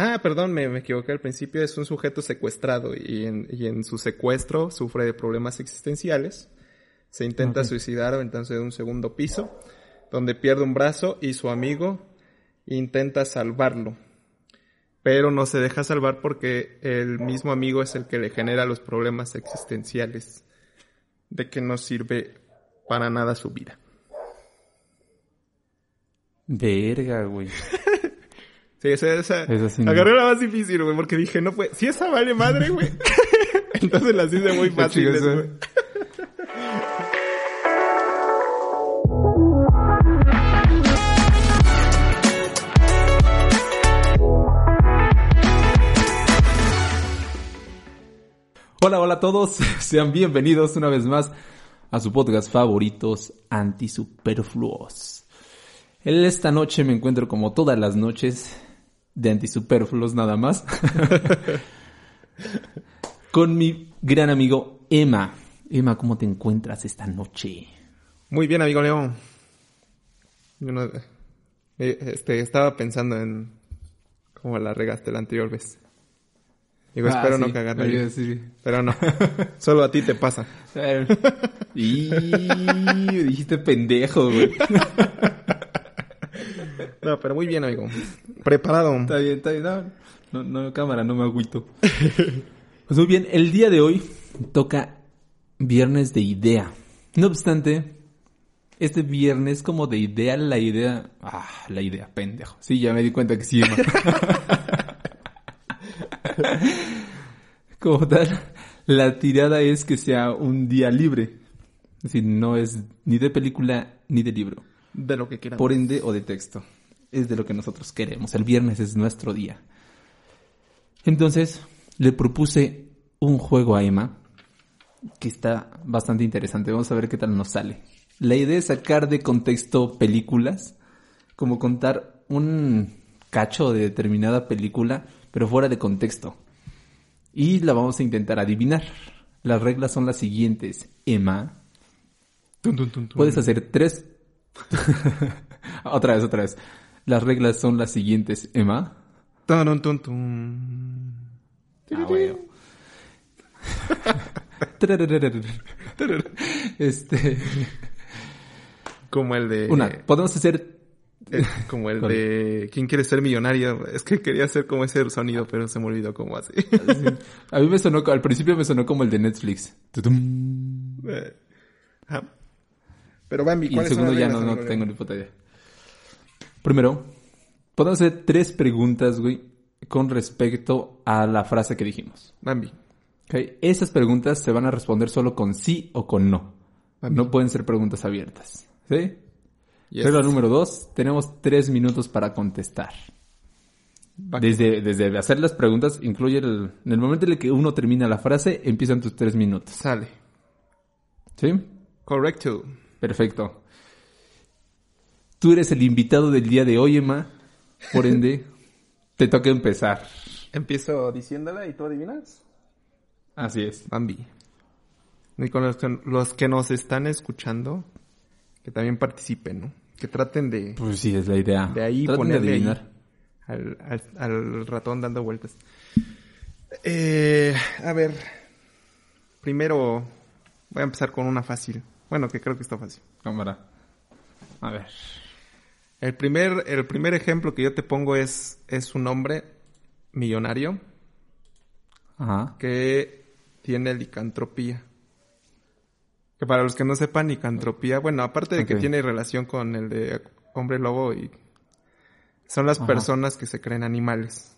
Ah, perdón, me, me, equivoqué al principio. Es un sujeto secuestrado y en, y en su secuestro sufre de problemas existenciales. Se intenta Ok. suicidar aventándose de un segundo piso, donde pierde un brazo y su amigo intenta salvarlo. Pero no se deja salvar porque el mismo amigo es el que le genera los problemas existenciales de que no sirve para nada su vida. Verga, güey. Sí, esa, esa, Esa sí no. agarré la más difícil, güey, porque dije, no fue, si esa vale madre, güey. Entonces las hice muy fáciles, güey. Hola, hola a todos. Sean bienvenidos una vez más a su podcast favoritos antisuperfluos. Esta noche me encuentro como todas las noches de antisuperfluos nada más. Con mi gran amigo Emma. Emma, ¿cómo te encuentras esta noche? Muy bien, amigo León. Yo no- eh, este, estaba pensando en cómo la regaste la anterior vez. Digo, Ah, espero sí, no cagarla. sí. Pero no. Solo a ti te pasa. Y dijiste pendejo, güey. No, pero muy bien, amigo. Preparado. Está bien, está bien. No, no, no, cámara, no me agüito. Pues muy bien, el día de hoy toca viernes de idea. No obstante, este viernes como de idea, la idea... Ah, la idea, pendejo. Sí, ya me di cuenta que sí, como tal, la tirada es que sea un día libre. Es decir, no es ni de película ni de libro. De lo que quieras. Por ende, o de texto. Es de lo que nosotros queremos. El viernes es nuestro día. Entonces, le propuse un juego a Emma que está bastante interesante. Vamos a ver qué tal nos sale. La idea es sacar de contexto películas, como contar un cacho de determinada película, pero fuera de contexto. Y la vamos a intentar adivinar. Las reglas son las siguientes. Emma, Tun, tun, tun, tun. Puedes hacer tres. otra vez, otra vez. Las reglas son las siguientes, Emma. Tun, tun. Ah, bueno. este. Como el de... Una. Podemos hacer. eh, como el ¿Cuál? de... ¿Quién quiere ser millonario? Es que quería hacer como ese sonido, pero se me olvidó cómo así. A mí me sonó. Al principio me sonó como el de Netflix. Eh. Pero Bambi, Y el ¿cuáles son segundo las ya no, no amigo tengo ni puta idea. Primero, podemos hacer tres preguntas, güey, con respecto a la frase que dijimos. Bambi. Ok, Esas preguntas se van a responder solo con sí o con no. Bambi. No pueden ser preguntas abiertas. ¿Sí? Yes. Regla número dos, tenemos tres minutos para contestar. Desde, desde hacer las preguntas, incluye el, en el momento en el que uno termina la frase, empiezan tus tres minutos. Sale. ¿Sí? Correcto. Perfecto. Tú eres el invitado del día de hoy, Emma. Por ende, te toca empezar. Empiezo diciéndola y tú adivinas. Así es. Bambi. Y con los que, los que nos están escuchando, que también participen, ¿no? Que traten de, Pues sí, es la idea. de ahí Traten ponerle adivinar. al, al, al ratón dando vueltas. Eh, a ver. Primero voy a empezar con una fácil. Bueno, que creo que está fácil. Cámara. A ver. El primer, el primer ejemplo que yo te pongo es, es un hombre millonario Ajá. que tiene licantropía. Que para los que no sepan, licantropía, bueno, aparte de que tiene relación con el de hombre lobo y son las Ajá. personas que se creen animales.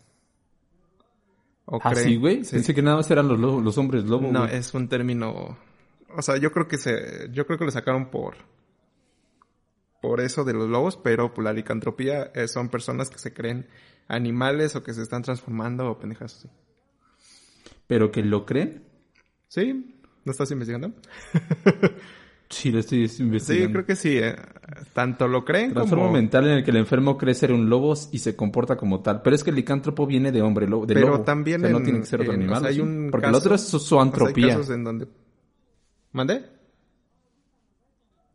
O ¿Ah, creen- sí, güey? sí. Pensé que nada más eran los, lo- los hombres lobo, No, es un término, o sea, yo creo que se, yo creo que lo sacaron por, por eso de los lobos, pero por la licantropía eh, son personas que se creen animales o que se están transformando o pendejas así. ¿Pero que lo creen? ¿Sí? ¿No estás investigando? Sí, lo estoy investigando. Sí, creo que sí. eh. Tanto lo creen Transformo como... mental en el que el enfermo cree ser un lobo y se comporta como tal. Pero es que el licántropo viene de hombre lobo. De Pero lobo. también O sea, no en- tiene que ser otro en- o animal. sea, hay un Porque caso- el otro es su, O sea, hay zoantropía. casos en donde... ¿Mande?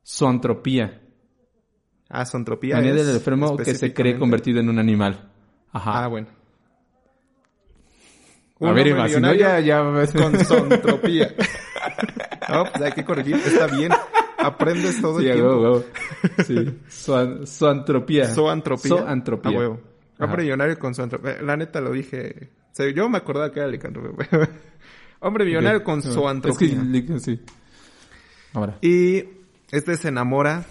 Zoantropía. Ah, zoantropía Viene es del enfermo que se cree convertido en un animal. Ajá. Ah, bueno. Un A ver, Emma, si no ya, ya ves. con zoantropía. no, pues hay que corregir. Está bien. Aprendes todo Sí, el tiempo. huevo, huevo. Sí. Zoan- Zoantropía. Zoantropía. Zoantropía. A huevo. Hombre millonario con zoantropía. La neta lo dije. O sea, yo me acordaba que era licantropía. Hombre millonario con Ok. No, zoantropía. Es que, sí. Ahora. Y este se enamora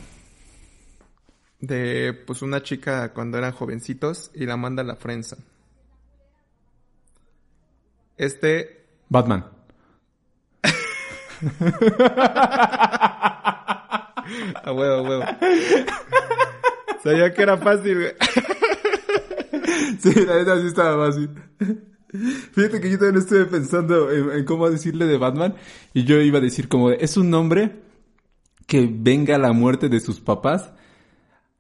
de pues una chica cuando eran jovencitos y la manda a la frenza. Este Batman. a huevo, a huevo. Sabía que era fácil, güey. Sí, la neta sí estaba fácil. Fíjate que yo también estuve pensando en, en cómo decirle de Batman y yo iba a decir como es un hombre que venga a la muerte de sus papás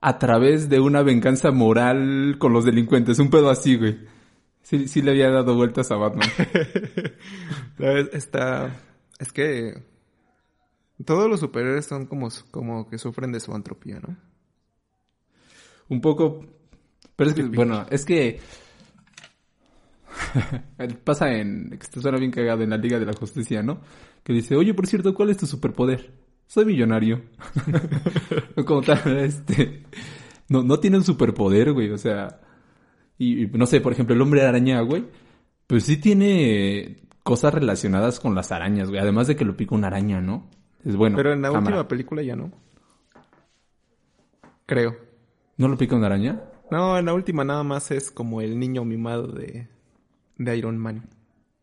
a través de una venganza moral con los delincuentes, un pedo así, güey. Sí, sí le había dado vueltas a Batman. Está es que todos los superiores son como como que sufren de su antropía, ¿no? Un poco. Pero es que, bueno, es que. Pasa en. Que esto suena bien cagado en la Liga de la Justicia, ¿no? Que dice, oye, por cierto, ¿cuál es tu superpoder? Soy millonario. Como tal, este. No, no tiene un superpoder, güey, o sea. Y, y no sé, por ejemplo, el hombre araña, güey. Pues sí tiene cosas relacionadas con las arañas, güey. Además de que lo pica una araña, ¿no? Es bueno. Pero en la cámara. última película ya no. Creo. ¿No lo pica una araña? No, en la última nada más es como el niño mimado de, de Iron Man.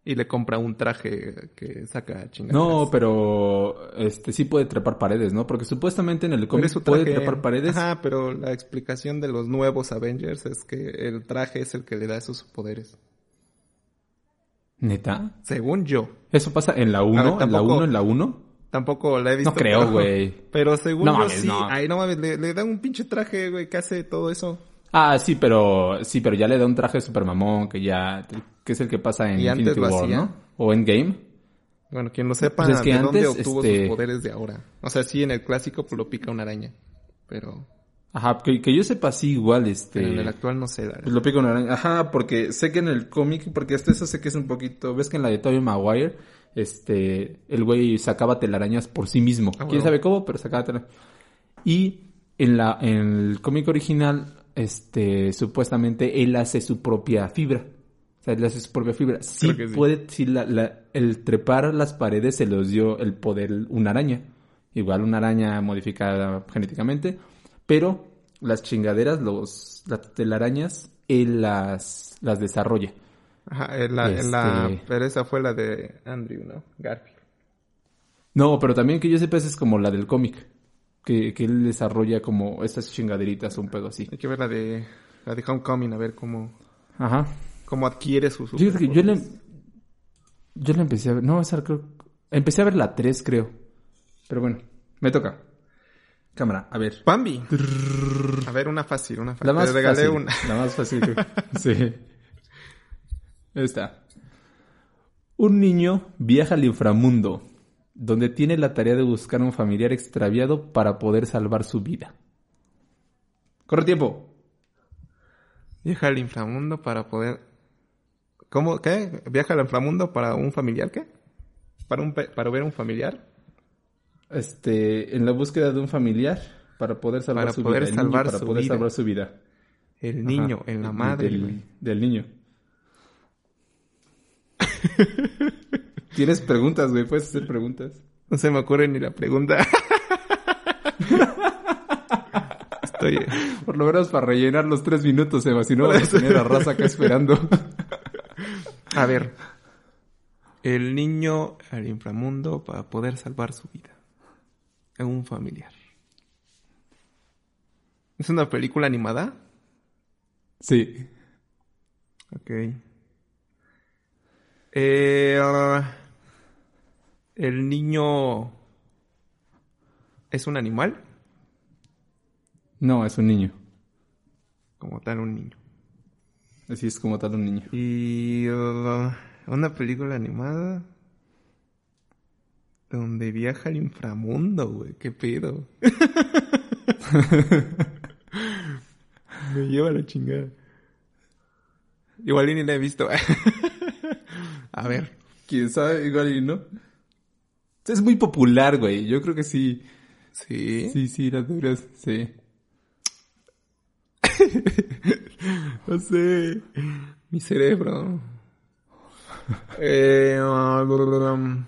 Y le compra un traje que saca chingadas. No, pero este sí puede trepar paredes, ¿no? Porque supuestamente en el cómic puede trepar paredes. Ajá, pero la explicación de los nuevos Avengers es que el traje es el que le da esos poderes. ¿Neta? Según yo. ¿Eso pasa en la 1? A ver, ¿En la tampoco- 1? ¿En la 1? Tampoco la he visto. No creo, güey. Pero según No yo mames, sí. no. Ay, no mames, le, le da un pinche traje, güey, que hace todo eso. Ah, sí, pero sí, pero ya le da un traje super mamón que ya que es el que pasa en Y antes Infinity lo War. ¿no? O en Game. Bueno, quien lo sepa, Pues es que de dónde antes, obtuvo este- sus poderes de ahora. O sea, sí, en el clásico pues, lo pica una araña. Pero, Ajá, que, que yo sepa sí igual este pero en el actual no sé. Pues lo pica una araña. Ajá, porque sé que en el cómic, porque hasta eso sé que es un poquito. ¿Ves que en la de Tobey Maguire, este, el güey sacaba telarañas por sí mismo? Ah, ¿Quién sabe cómo? Pero sacaba telarañas. Y en la, en el cómic original, este, supuestamente él hace su propia fibra. O sea, él hace su propia fibra. Sí, puede, sí, la, la- el trepar las paredes se los dio el poder una araña. Igual una araña modificada genéticamente. Pero las chingaderas, los, las telarañas, él las, las desarrolla. Ajá, en la, en la- Este- pero esa fue la de Andrew, ¿no? Garfield. No, pero también que yo sepa esa es como la del cómic. Que, que él desarrolla como estas chingaderitas, un pedo así. Hay que ver la de, la de Homecoming, a ver cómo, Ajá. Cómo adquiere sus Yo, yo le, yo le empecé a ver, no, esa creo, empecé a ver la 3 creo. Pero bueno, me toca. Cámara, a ver. Bambi. A ver, una fácil, una fácil. La más Te regalé fácil. una. La más fácil. sí. Esta. Un niño viaja al inframundo, donde tiene la tarea de buscar un familiar extraviado para poder salvar su vida. Corre tiempo. Viaja al inframundo para poder... ¿Cómo? ¿Qué? ¿Viaja al inframundo para un familiar? ¿Qué? ¿Para, un pe- para ver un familiar? Este, en la búsqueda de un familiar para poder salvar Para su poder vida. Niño salvar para su poder vida. salvar su vida. El niño, Ajá. en la madre, Del, niño. Tienes preguntas, güey. Puedes hacer preguntas. No se me ocurre ni la pregunta. Estoy... Por lo menos para rellenar los tres minutos, Eva. Si no, vas a tener a raza acá esperando. A ver. El niño al inframundo para poder salvar su vida. Es un familiar. ¿Es una película animada? Sí. Ok. Eh, el niño es un animal, No, es un niño. como tal un niño. Así es como tal un niño. Y ah, una película animada donde viaja al inframundo, güey. ¿Qué pedo? Me lleva la chingada. Igual y ni la he visto. A ver. Quién sabe, igual y no. Es muy popular, güey. Yo creo que sí. Sí. Sí, sí, las deberías. Sí. No sé. Mi cerebro. Eh, um,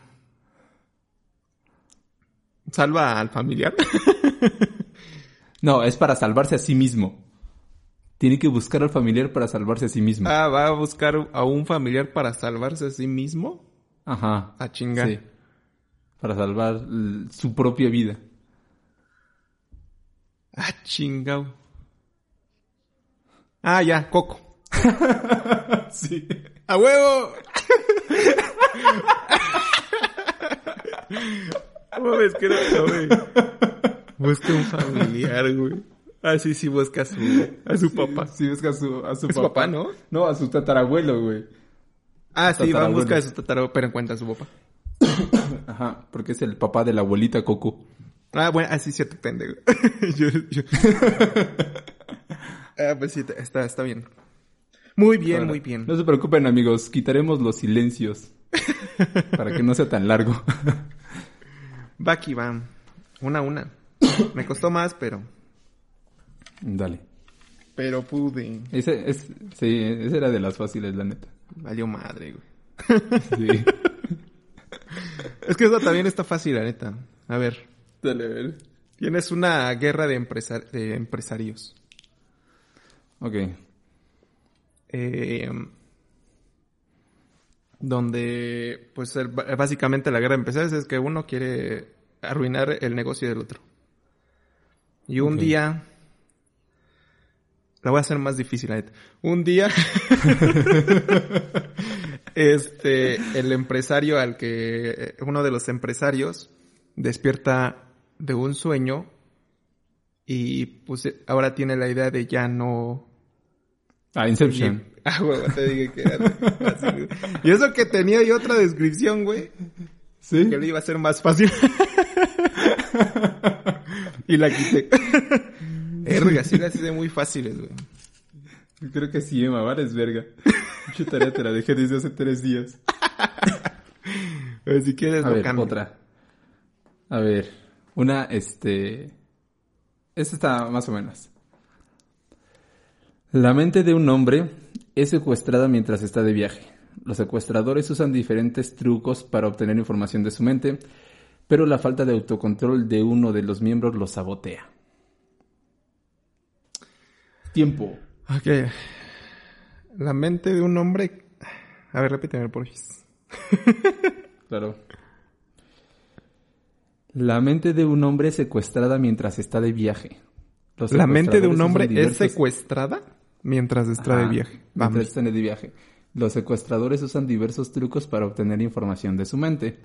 salva al familiar. No, es para salvarse a sí mismo. Tiene que buscar al familiar para salvarse a sí mismo. ah, va a buscar a un familiar para salvarse a sí mismo. Ajá. A chingar. Sí. Para salvar su propia vida. Ah, chingao. Ah, ya, Coco. Sí. ¡A huevo! Mames, que no, güey. Busca un familiar, güey. Ah, sí, sí, busca a su, a su papá. Sí, busca a su, a su su papá, ¿no? No, a su tatarabuelo, güey. Ah, sí, va en Tatarabuelo. busca de su tatarabuelo, pero encuentra a su papá. Ajá, porque es el papá de la abuelita Coco. Ah, bueno, ah, sí, cierto, pendejo. yo, yo- Ah, pues sí, está, está bien. Muy bien, muy bien. No se preocupen, amigos. Quitaremos los silencios. para que no sea tan largo. Va aquí, va. Una a una. Me costó más, pero... Dale. Pero pude. Ese, es, sí, esa era de las fáciles, la neta. Valió madre, güey. Sí. Es que eso también está fácil, la neta. A ver. Dale, a ver. Tienes una guerra de, empresa- de empresarios. Ok. Eh, donde, pues, el- básicamente la guerra de empresarios es que uno quiere arruinar el negocio del otro. Y un día... La voy a hacer más difícil, la neta. Un día... este, el empresario al que... Uno de los empresarios despierta de un sueño y pues ahora tiene la idea de ya no Ah, Inception. y- Ah, huevo, te dije que era fácil. Y eso que tenía yo otra descripción, güey. ¿Sí? Que le iba a ser más fácil. y la quité. Erga, sí las hice muy fáciles, güey. Creo que sí, Emma, vales verga. Mucha tarea te la dejé desde hace tres días. Pero si quieres, A lo ver, cambio. otra. A ver, una, este... Esta está más o menos. La mente de un hombre es secuestrada mientras está de viaje. Los secuestradores usan diferentes trucos para obtener información de su mente, pero la falta de autocontrol de uno de los miembros lo sabotea. Tiempo. Ok. La mente de un hombre... A ver, repíteme, por favor. Claro. La mente de un hombre es secuestrada mientras está de viaje. Los La mente de un hombre es diversos- secuestrada mientras está de viaje. Mientras Vamos. están de viaje. Los secuestradores usan diversos trucos para obtener información de su mente.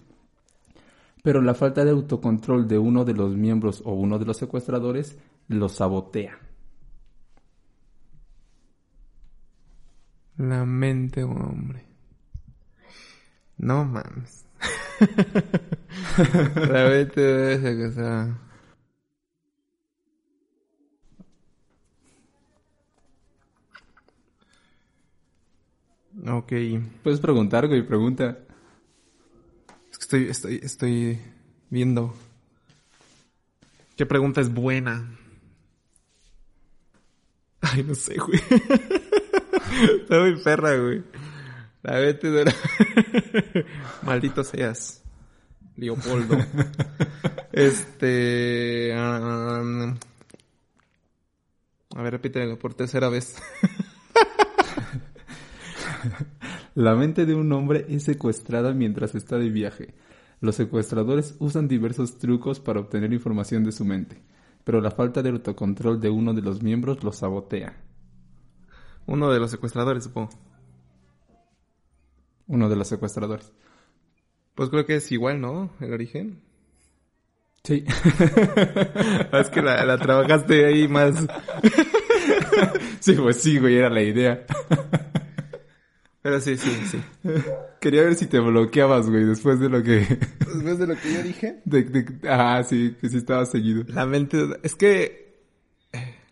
Pero la falta de autocontrol de uno de los miembros o uno de los secuestradores los sabotea. La mente hombre. No mames. La mente de ese que Ok. Es Puedes preguntar, güey, pregunta. que estoy, estoy, estoy viendo. ¿Qué pregunta es buena? Ay, no sé, güey. Está muy perra, güey. La mente de la... Maldito seas. Leopoldo. Este... um, A ver, repítelo por tercera vez. La mente de un hombre es secuestrada mientras está de viaje. Los secuestradores usan diversos trucos para obtener información de su mente, pero la falta de autocontrol de uno de los miembros los sabotea. Uno de los secuestradores, supongo. Uno de los secuestradores. Pues creo que es igual, ¿no? El origen. Sí. Ah, es que la, la trabajaste ahí más... sí, pues sí, güey, era la idea. Pero sí, sí, sí. Quería ver si te bloqueabas, güey, después de lo que... Después de lo que yo dije... de- de- Ah, sí, que sí estaba seguido. La mente... de- Es que...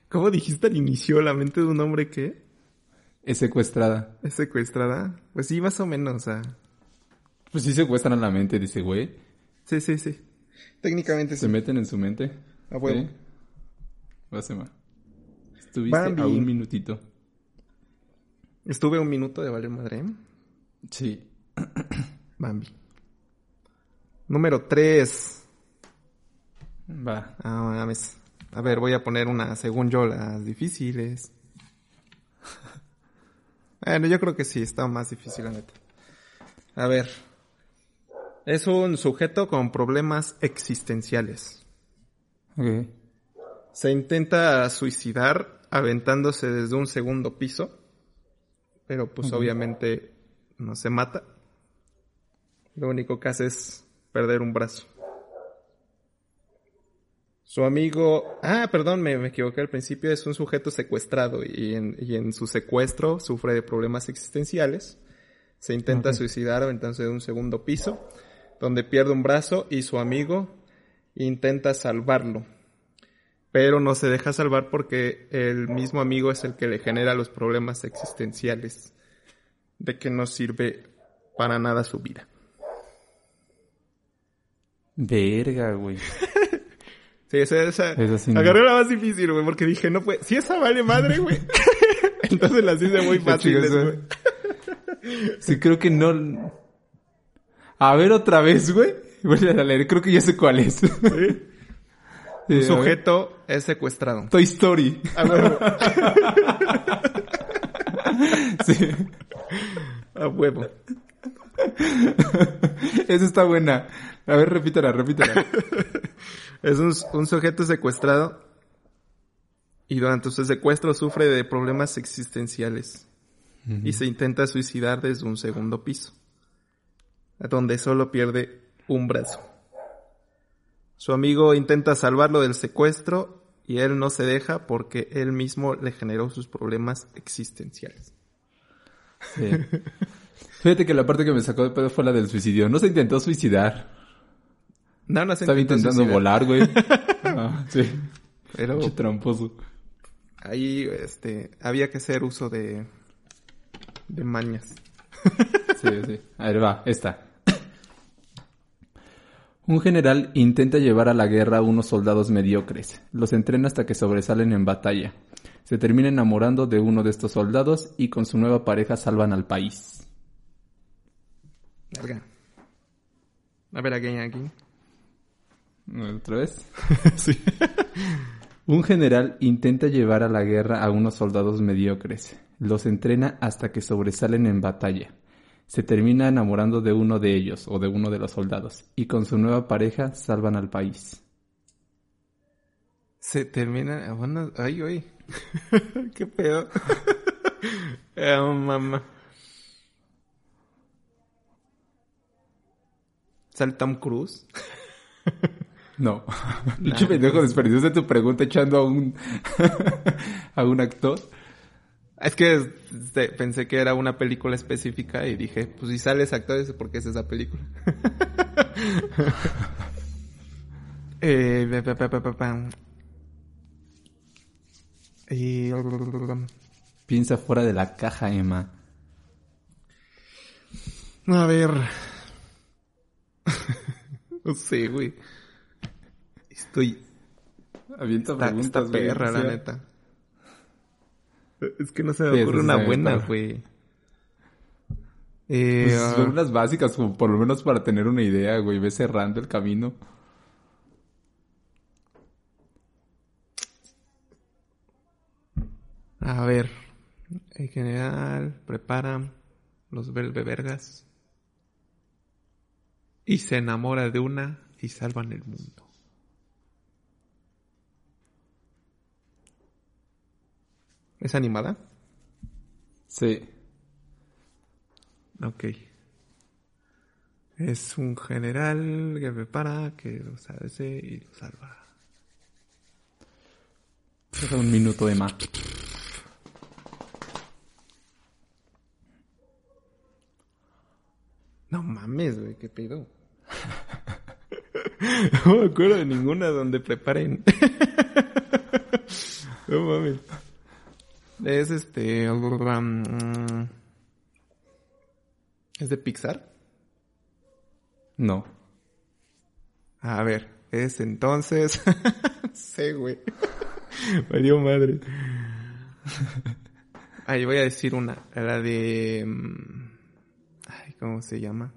¿Cómo dijiste al inicio? ¿La mente de un hombre qué? Es secuestrada. ¿Es secuestrada? Pues sí, más o menos, o sea... Pues sí secuestran la mente ese güey. Sí, sí, sí. Técnicamente Se sí. meten en su mente. A huevo. Sí. Vas, Emma. Estuviste Bambi. a un minutito. Estuve un minuto de valer madre. Sí. Bambi. Número 3. Va. Ah, mames. A ver, voy a poner una, según yo, las difíciles. bueno, yo creo que sí, está más difícil, la neta. A ver. Es un sujeto con problemas existenciales. Ok. Se intenta suicidar aventándose desde un segundo piso. Pero pues obviamente no se mata. Lo único que hace es perder un brazo. Su amigo... Ah, perdón, me, me equivoqué al principio. Es un sujeto secuestrado y en, y en su secuestro sufre de problemas existenciales. Se intenta suicidar aventándose de un segundo piso, donde pierde un brazo y su amigo intenta salvarlo. Pero no se deja salvar porque el mismo amigo es el que le genera los problemas existenciales de que no sirve para nada su vida. Verga, güey. Sí, esa, esa, Esa sí no. agarré la más difícil, güey, porque dije, no puede, si esa vale madre, güey. Entonces las hice muy fáciles, güey. Sí, creo que no. A ver otra vez, güey. Voy a leer, creo que ya sé cuál es. Sí, Un sujeto es secuestrado. Toy Story. A huevo. Sí. A huevo. Esa está buena. A ver, repítela, repítela. Es un, un sujeto secuestrado y durante su secuestro sufre de problemas existenciales y se intenta suicidar desde un segundo piso, donde solo pierde un brazo. Su amigo intenta salvarlo del secuestro y él no se deja porque él mismo le generó sus problemas existenciales. Sí. Fíjate que la parte que me sacó de pedo fue la del suicidio. No se intentó suicidar. No, no se Estaba intentando suicidar, volar, güey. Ah, sí. Pero tramposo. ahí este, había que hacer uso de, de mañas. Sí, sí. A ver, va, esta. Un general intenta llevar a la guerra a unos soldados mediocres. Los entrena hasta que sobresalen en batalla. Se termina enamorando de uno de estos soldados y con su nueva pareja salvan al país. Verga. A ver, aquí, aquí. ¿Otra vez? sí. Un general intenta llevar a la guerra a unos soldados mediocres. Los entrena hasta que sobresalen en batalla. Se termina enamorando de uno de ellos o de uno de los soldados y con su nueva pareja salvan al país. Se termina. Bueno, ay, güey. Qué pedo. Eh, mamá. ¿Sale Tom Cruise? No. Pinche pendejo desperdiciaste tu pregunta echando a un a un actor. Es que este, pensé que era una película específica y dije, pues si sale ese actor es porque es esa película. eh. Y... Piensa fuera de la caja, Emma. A ver. no sé, güey. Estoy... Avienta preguntas, güey, perra, la neta. Es que no se me Sí, ocurre una buena, güey. Eh, Pues ah, son unas básicas, como por lo menos para tener una idea, güey. Ves cerrando el camino. a ver. En general, preparan los vergas y se enamora de una y salvan el mundo. ¿Es animada? Sí. Ok. Es un general que prepara, que lo sabe y lo salva. Un minuto, Emma. No mames, güey, qué pedo. no me acuerdo de ninguna donde preparen. no mames. Es este. mm, ¿Es de Pixar? No. A ver, es entonces. sí, güey. Me dio madre. Ahí voy a decir una. La de. mm, Ay, ¿cómo se llama?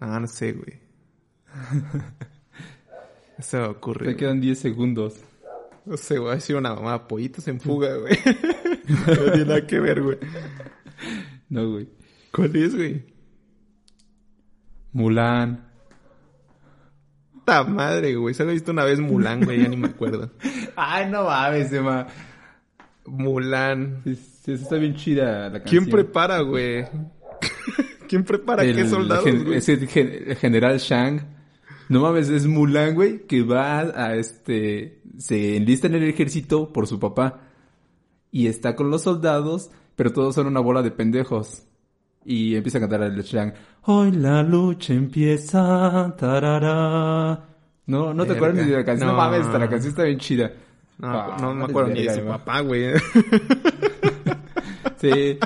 Ah, no sé, güey. Se me ocurre. Te quedan 10 segundos. No sé, güey. Ha sido una mamá. Pollitos en fuga, güey. no tiene nada que ver, güey. No, güey. ¿Cuál es, güey? Mulan. Puta madre, güey. Solo he visto una vez Mulan, güey. Ya ni me acuerdo. Ay, no mames, Emma. Mulan. Sí, sí, está bien chida la ¿Quién canción. prepara, güey? ¿Quién prepara qué El soldados, gen- güey? ese gen- el general Shang. No mames, es Mulan, güey, que va a este... Se enlista en el ejército por su papá. Y está con los soldados, pero todos son una bola de pendejos. Y empieza a cantar el Shang. Hoy la lucha empieza. Tarara. No, no te Verga. acuerdas ni de la canción. No, No. mames, la canción está bien chida. No, Ah, no me acuerdo ni de su papá, güey. Sí.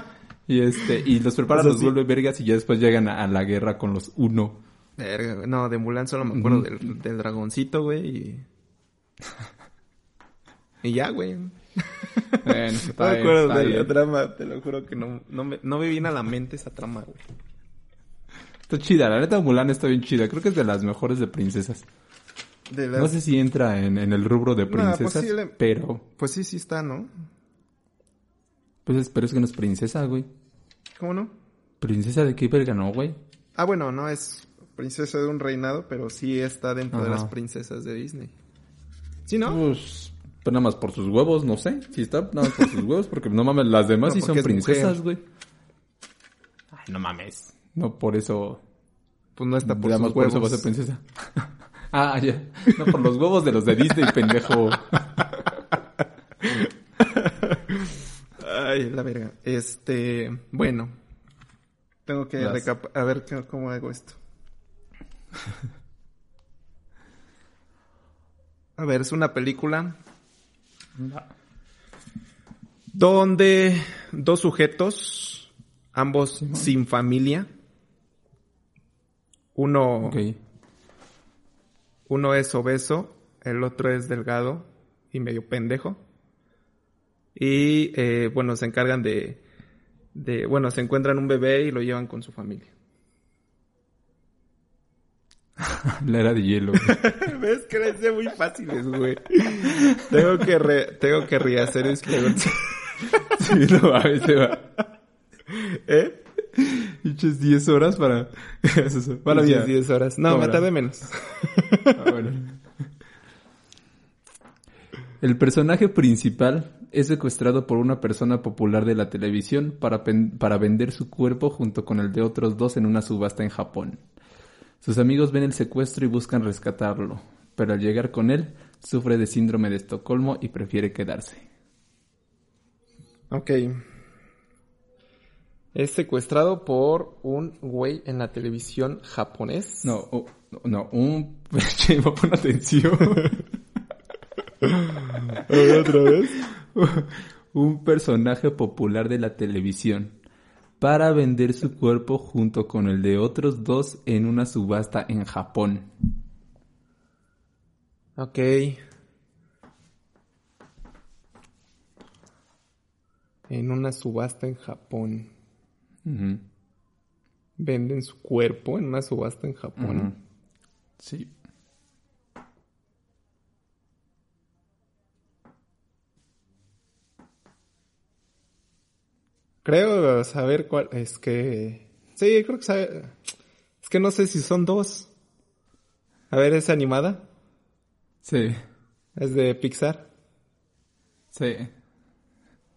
Y este, y los O sea, los sí. vuelve vergas y ya después llegan a, a la guerra con los uno. No, de Mulan solo me acuerdo del, del dragoncito, güey. Y... y ya, güey. No Bueno, me está bien, acuerdo de la trama. Te lo juro que no, no, me, no me viene a la mente esa trama, güey. Está chida, la neta Mulan está bien chida. Creo que es de las mejores de princesas. De las- No sé si entra en, en el rubro de No, princesas, posible- pero Pues sí, sí está, ¿no? pues es- pero es que no es princesa, güey. ¿Cómo no? ¿Princesa de qué verga no, güey? Ah, bueno, no es princesa de un reinado, pero sí está dentro de las princesas de Disney. ¿Sí, no? Pues, pues nada más por sus huevos, no sé. Si está nada más por sus huevos, porque no mames, las demás No, sí son princesas, güey. Ay, no mames. No por eso Pues no está por Nada sus más por eso va a huevos. ser princesa. ah, ya. No, por los huevos de los de Disney, pendejo. Ay, la verga. Este, bueno. Tengo que a ver qué- cómo hago esto. A ver, es una película donde dos sujetos, ambos sin familia. Uno, uno es obeso, el otro es delgado y medio pendejo. Y eh, bueno, se encargan de, de, bueno, se encuentran un bebé y lo llevan con su familia. La era de hielo. ¿Ves que sé muy fáciles, güey? tengo que re- tengo que rehacer este preguntas. sí, no mames, se va. ¿Eh? Dichas 10 horas para... para Diez- mí. 10 horas. No, me tardé menos. Ah, bueno. El personaje principal es secuestrado por una persona popular de la televisión para, para vender su cuerpo junto con el de otros dos en una subasta en Japón. Sus amigos ven el secuestro y buscan rescatarlo, pero al llegar con él sufre de síndrome de Estocolmo y prefiere quedarse. Ok. Es secuestrado por un güey en la televisión japonés. No, oh, no, un... Che, pon atención. ¿Otra vez? un personaje popular de la televisión para vender su cuerpo junto con el de otros dos en una subasta en Japón. Ok. En una subasta en Japón. Venden su cuerpo en una subasta en Japón. Sí. Creo saber cuál. Es que. Sí, creo que sabe. Es que no sé si son dos. A ver, ¿es animada? Sí. ¿Es de Pixar? Sí.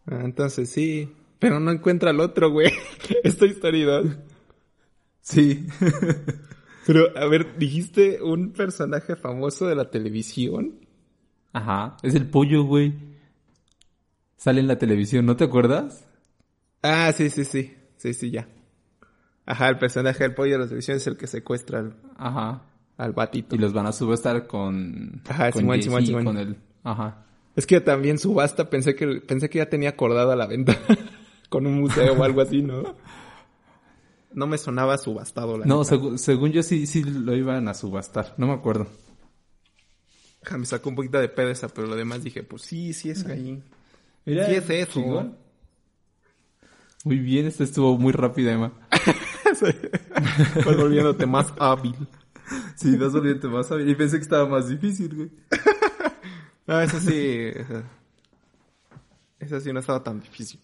Ah, entonces sí. Pero no encuentra al otro, güey. es Toy Story 2. Sí. Pero, a ver, dijiste un personaje famoso de la televisión. Ajá. Es el pollo, güey. Sale en la televisión, ¿no te acuerdas? Ah, sí, sí, sí. Sí, sí, ya. Ajá, el personaje del pollo de la televisión es el que secuestra al, Ajá. al batito. Y los van a subastar con... Ajá, con Simón, Simón, Simón. Con el... Ajá. Es que también subasta pensé que pensé que ya tenía acordada la venta. con un museo o algo así, ¿no? No me sonaba subastado la No, según yo sí, sí lo iban a subastar. No me acuerdo. Ja, Me sacó un poquito de pedo esa, pero lo demás dije, pues sí, sí es ahí. Mira, Sí es eso. chingón. Muy bien, esta estuvo muy rápida, Emma. Vas volviéndote más hábil. Sí, vas volviendo más hábil. Y pensé que estaba más difícil, güey. No, eso sí. Esa, esa sí no estaba tan difícil.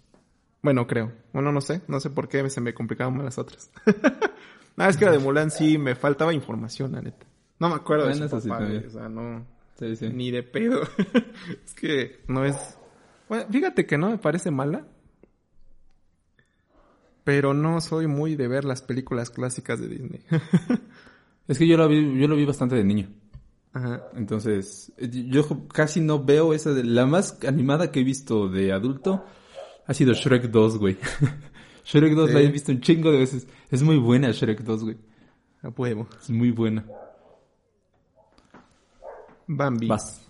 Bueno, creo. Bueno, no sé. No sé por qué se me complicaban más las otras. no, es que la de Mulan sí me faltaba información, la neta. No me acuerdo Bueno, de su sí O sea, no... Sí, sí. Ni de pedo. es que no es... Bueno, fíjate que no me parece mala. Pero no soy muy de ver las películas clásicas de Disney. Es que yo lo vi, yo lo vi bastante de niño. Ajá. Entonces, yo casi no veo esa de... La más animada que he visto de adulto ha sido Shrek 2, güey. Shrek 2 la he visto un chingo de veces. Es muy buena Shrek 2, güey. A huevo. Es muy buena. Bambi. Vas.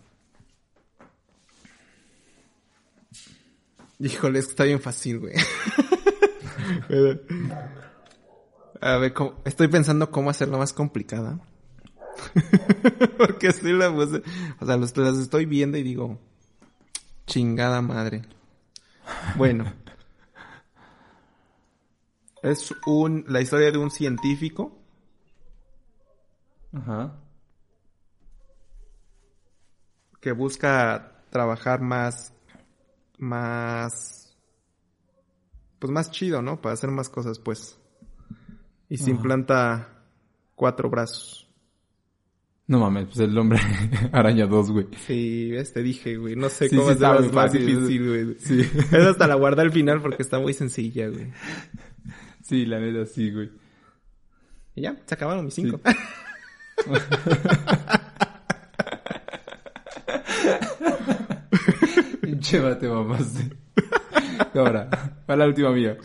Híjole, es que está bien fácil, güey. A ver, ¿cómo- estoy pensando cómo hacerla más complicada. Porque sí la puse. O sea, los, las estoy viendo y digo, chingada madre. Bueno. Es un, la historia de un científico Ajá. que busca trabajar más, más, pues más chido, ¿no? Para hacer más cosas, pues. Y se Ajá. implanta cuatro brazos. No mames, pues el hombre araña 2, güey. Sí, ves, te dije, güey. No sé Sí, cómo sí, muy más fácil. difícil, güey. Sí. Es hasta la guardé al final porque está muy sencilla, güey. Sí, la neta sí, güey. Y ya, se acabaron mis cinco. Pinche te mamaste. Ahora, para la última mía.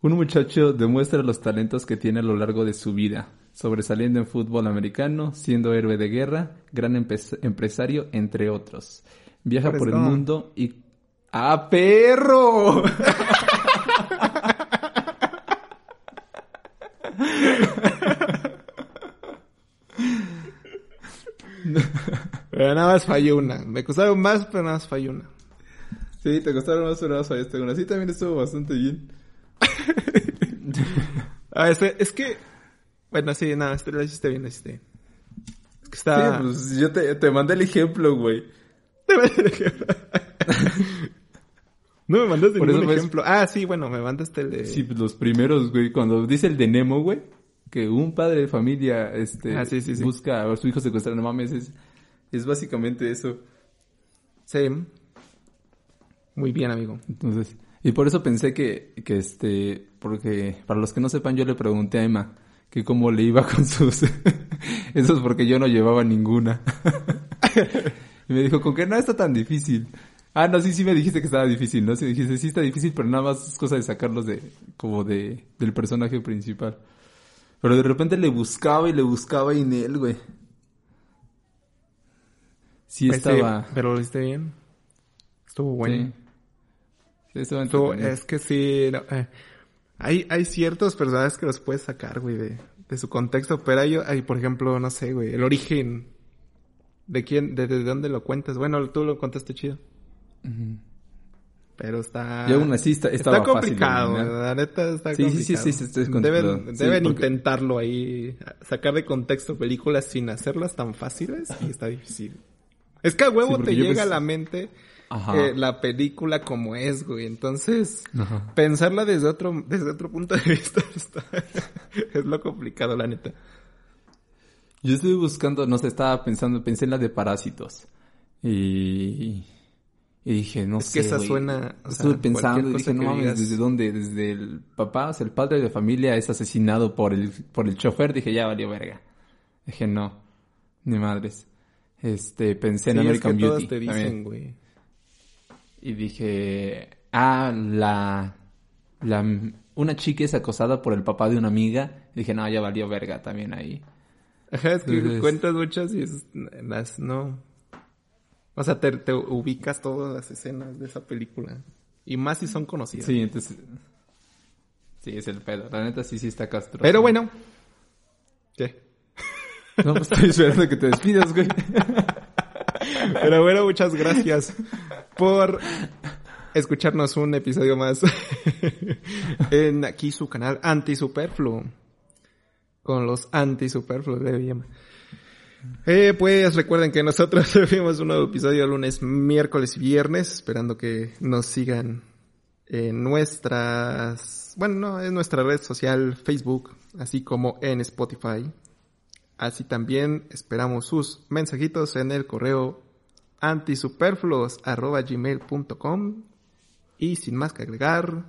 Un muchacho demuestra los talentos que tiene a lo largo de su vida, sobresaliendo en fútbol americano, siendo héroe de guerra, gran empresario, entre otros. Viaja por el mundo y... ¡Ah, perro! Pero nada más falló una. Me costaron más, pero nada más falló una. Sí, te costaron más pero fallaste una. Sí, también estuvo bastante bien. Ah, este- es que... Bueno, sí, nada, este lo hiciste bien, bien. Es que está... Sí, pues yo te, te mandé el ejemplo, güey. No me mandaste Por ningún ejemplo. Ah, sí, bueno, me mandaste el de... Sí, pues, los primeros, güey. Cuando dice el de Nemo, güey, que un padre de familia, este, Ah, sí, sí, sí. busca a su hijo secuestrado, no mames, es, es básicamente eso. Sí. Muy bien, amigo. Entonces, y por eso pensé que, que este, porque para los que no sepan, yo le pregunté a Emma que cómo le iba con sus, eso es porque yo no llevaba ninguna. y me dijo, con que no está tan difícil. Ah, no, sí, sí me dijiste que estaba difícil, ¿no? Sí, dijiste, sí está difícil, pero nada más es cosa de sacarlos de, como de, del personaje principal. Pero de repente le buscaba y le buscaba en él, güey. Sí Pues sí, estaba... pero lo hiciste bien. Estuvo bueno. Sí. Entretenido. es que sí, no, eh, hay, hay ciertos personajes que los puedes sacar, güey, de, de su contexto, pero hay, hay, por ejemplo, no sé, güey, el origen. ¿De quién, de, de dónde lo cuentas? Bueno, tú lo contaste chido. Pero está... Y aún así está, Está fácil complicado, eliminar. la neta está Sí, sí, sí, complicado. sí, sí, estoy complicado. Deben, Sí, deben porque- intentarlo ahí, sacar de contexto películas sin hacerlas tan fáciles y está difícil. Es que a huevo te llega a pens- la mente. Eh, la película como es, güey. Entonces, Ajá. pensarla desde otro, desde otro punto de vista está- es lo complicado, la neta. Yo estuve buscando, no sé, estaba pensando, pensé en la de Parásitos. Y, y dije, no Es sé. que esa suena, o Estuve sea, pensando y dije, no mames, digas- ¿desde dónde? Desde el papá, o sea, el padre de familia es asesinado por el, por el chofer. Dije, ya valió verga. Dije, no, ni madres. Este, pensé en Sí, es American que todas Beauty. te también. dicen, güey. Y dije, ah, la, la, una chica es acosada por el papá de una amiga. Dije, no, ya valió verga también ahí. Ajá, es que Entonces- cuentas muchas y es, las no. O sea, te, te ubicas todas las escenas de esa película. Y más si son conocidos. Sí, entonces... Sí, es el pedo. La neta sí, sí está Castro. Pero bueno. ¿Qué? No, pues estoy esperando que te despidas, güey. Pero bueno, muchas gracias por escucharnos un episodio más en aquí su canal Anti Superfluo. Con los Anti Superfluos de BM. Eh, pues recuerden que nosotros subimos un nuevo episodio lunes, miércoles y viernes, esperando que nos sigan en nuestras, bueno, no, en nuestra red social Facebook, así como en Spotify. Así también esperamos sus mensajitos en el correo antisuperfluos.gmail.com y sin más que agregar,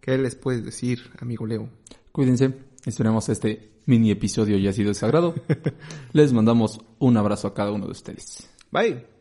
¿qué les puedes decir, amigo Leo? Cuídense, esperamos este mini episodio haya sido de sagrado. Les mandamos un abrazo a cada uno de ustedes. Bye.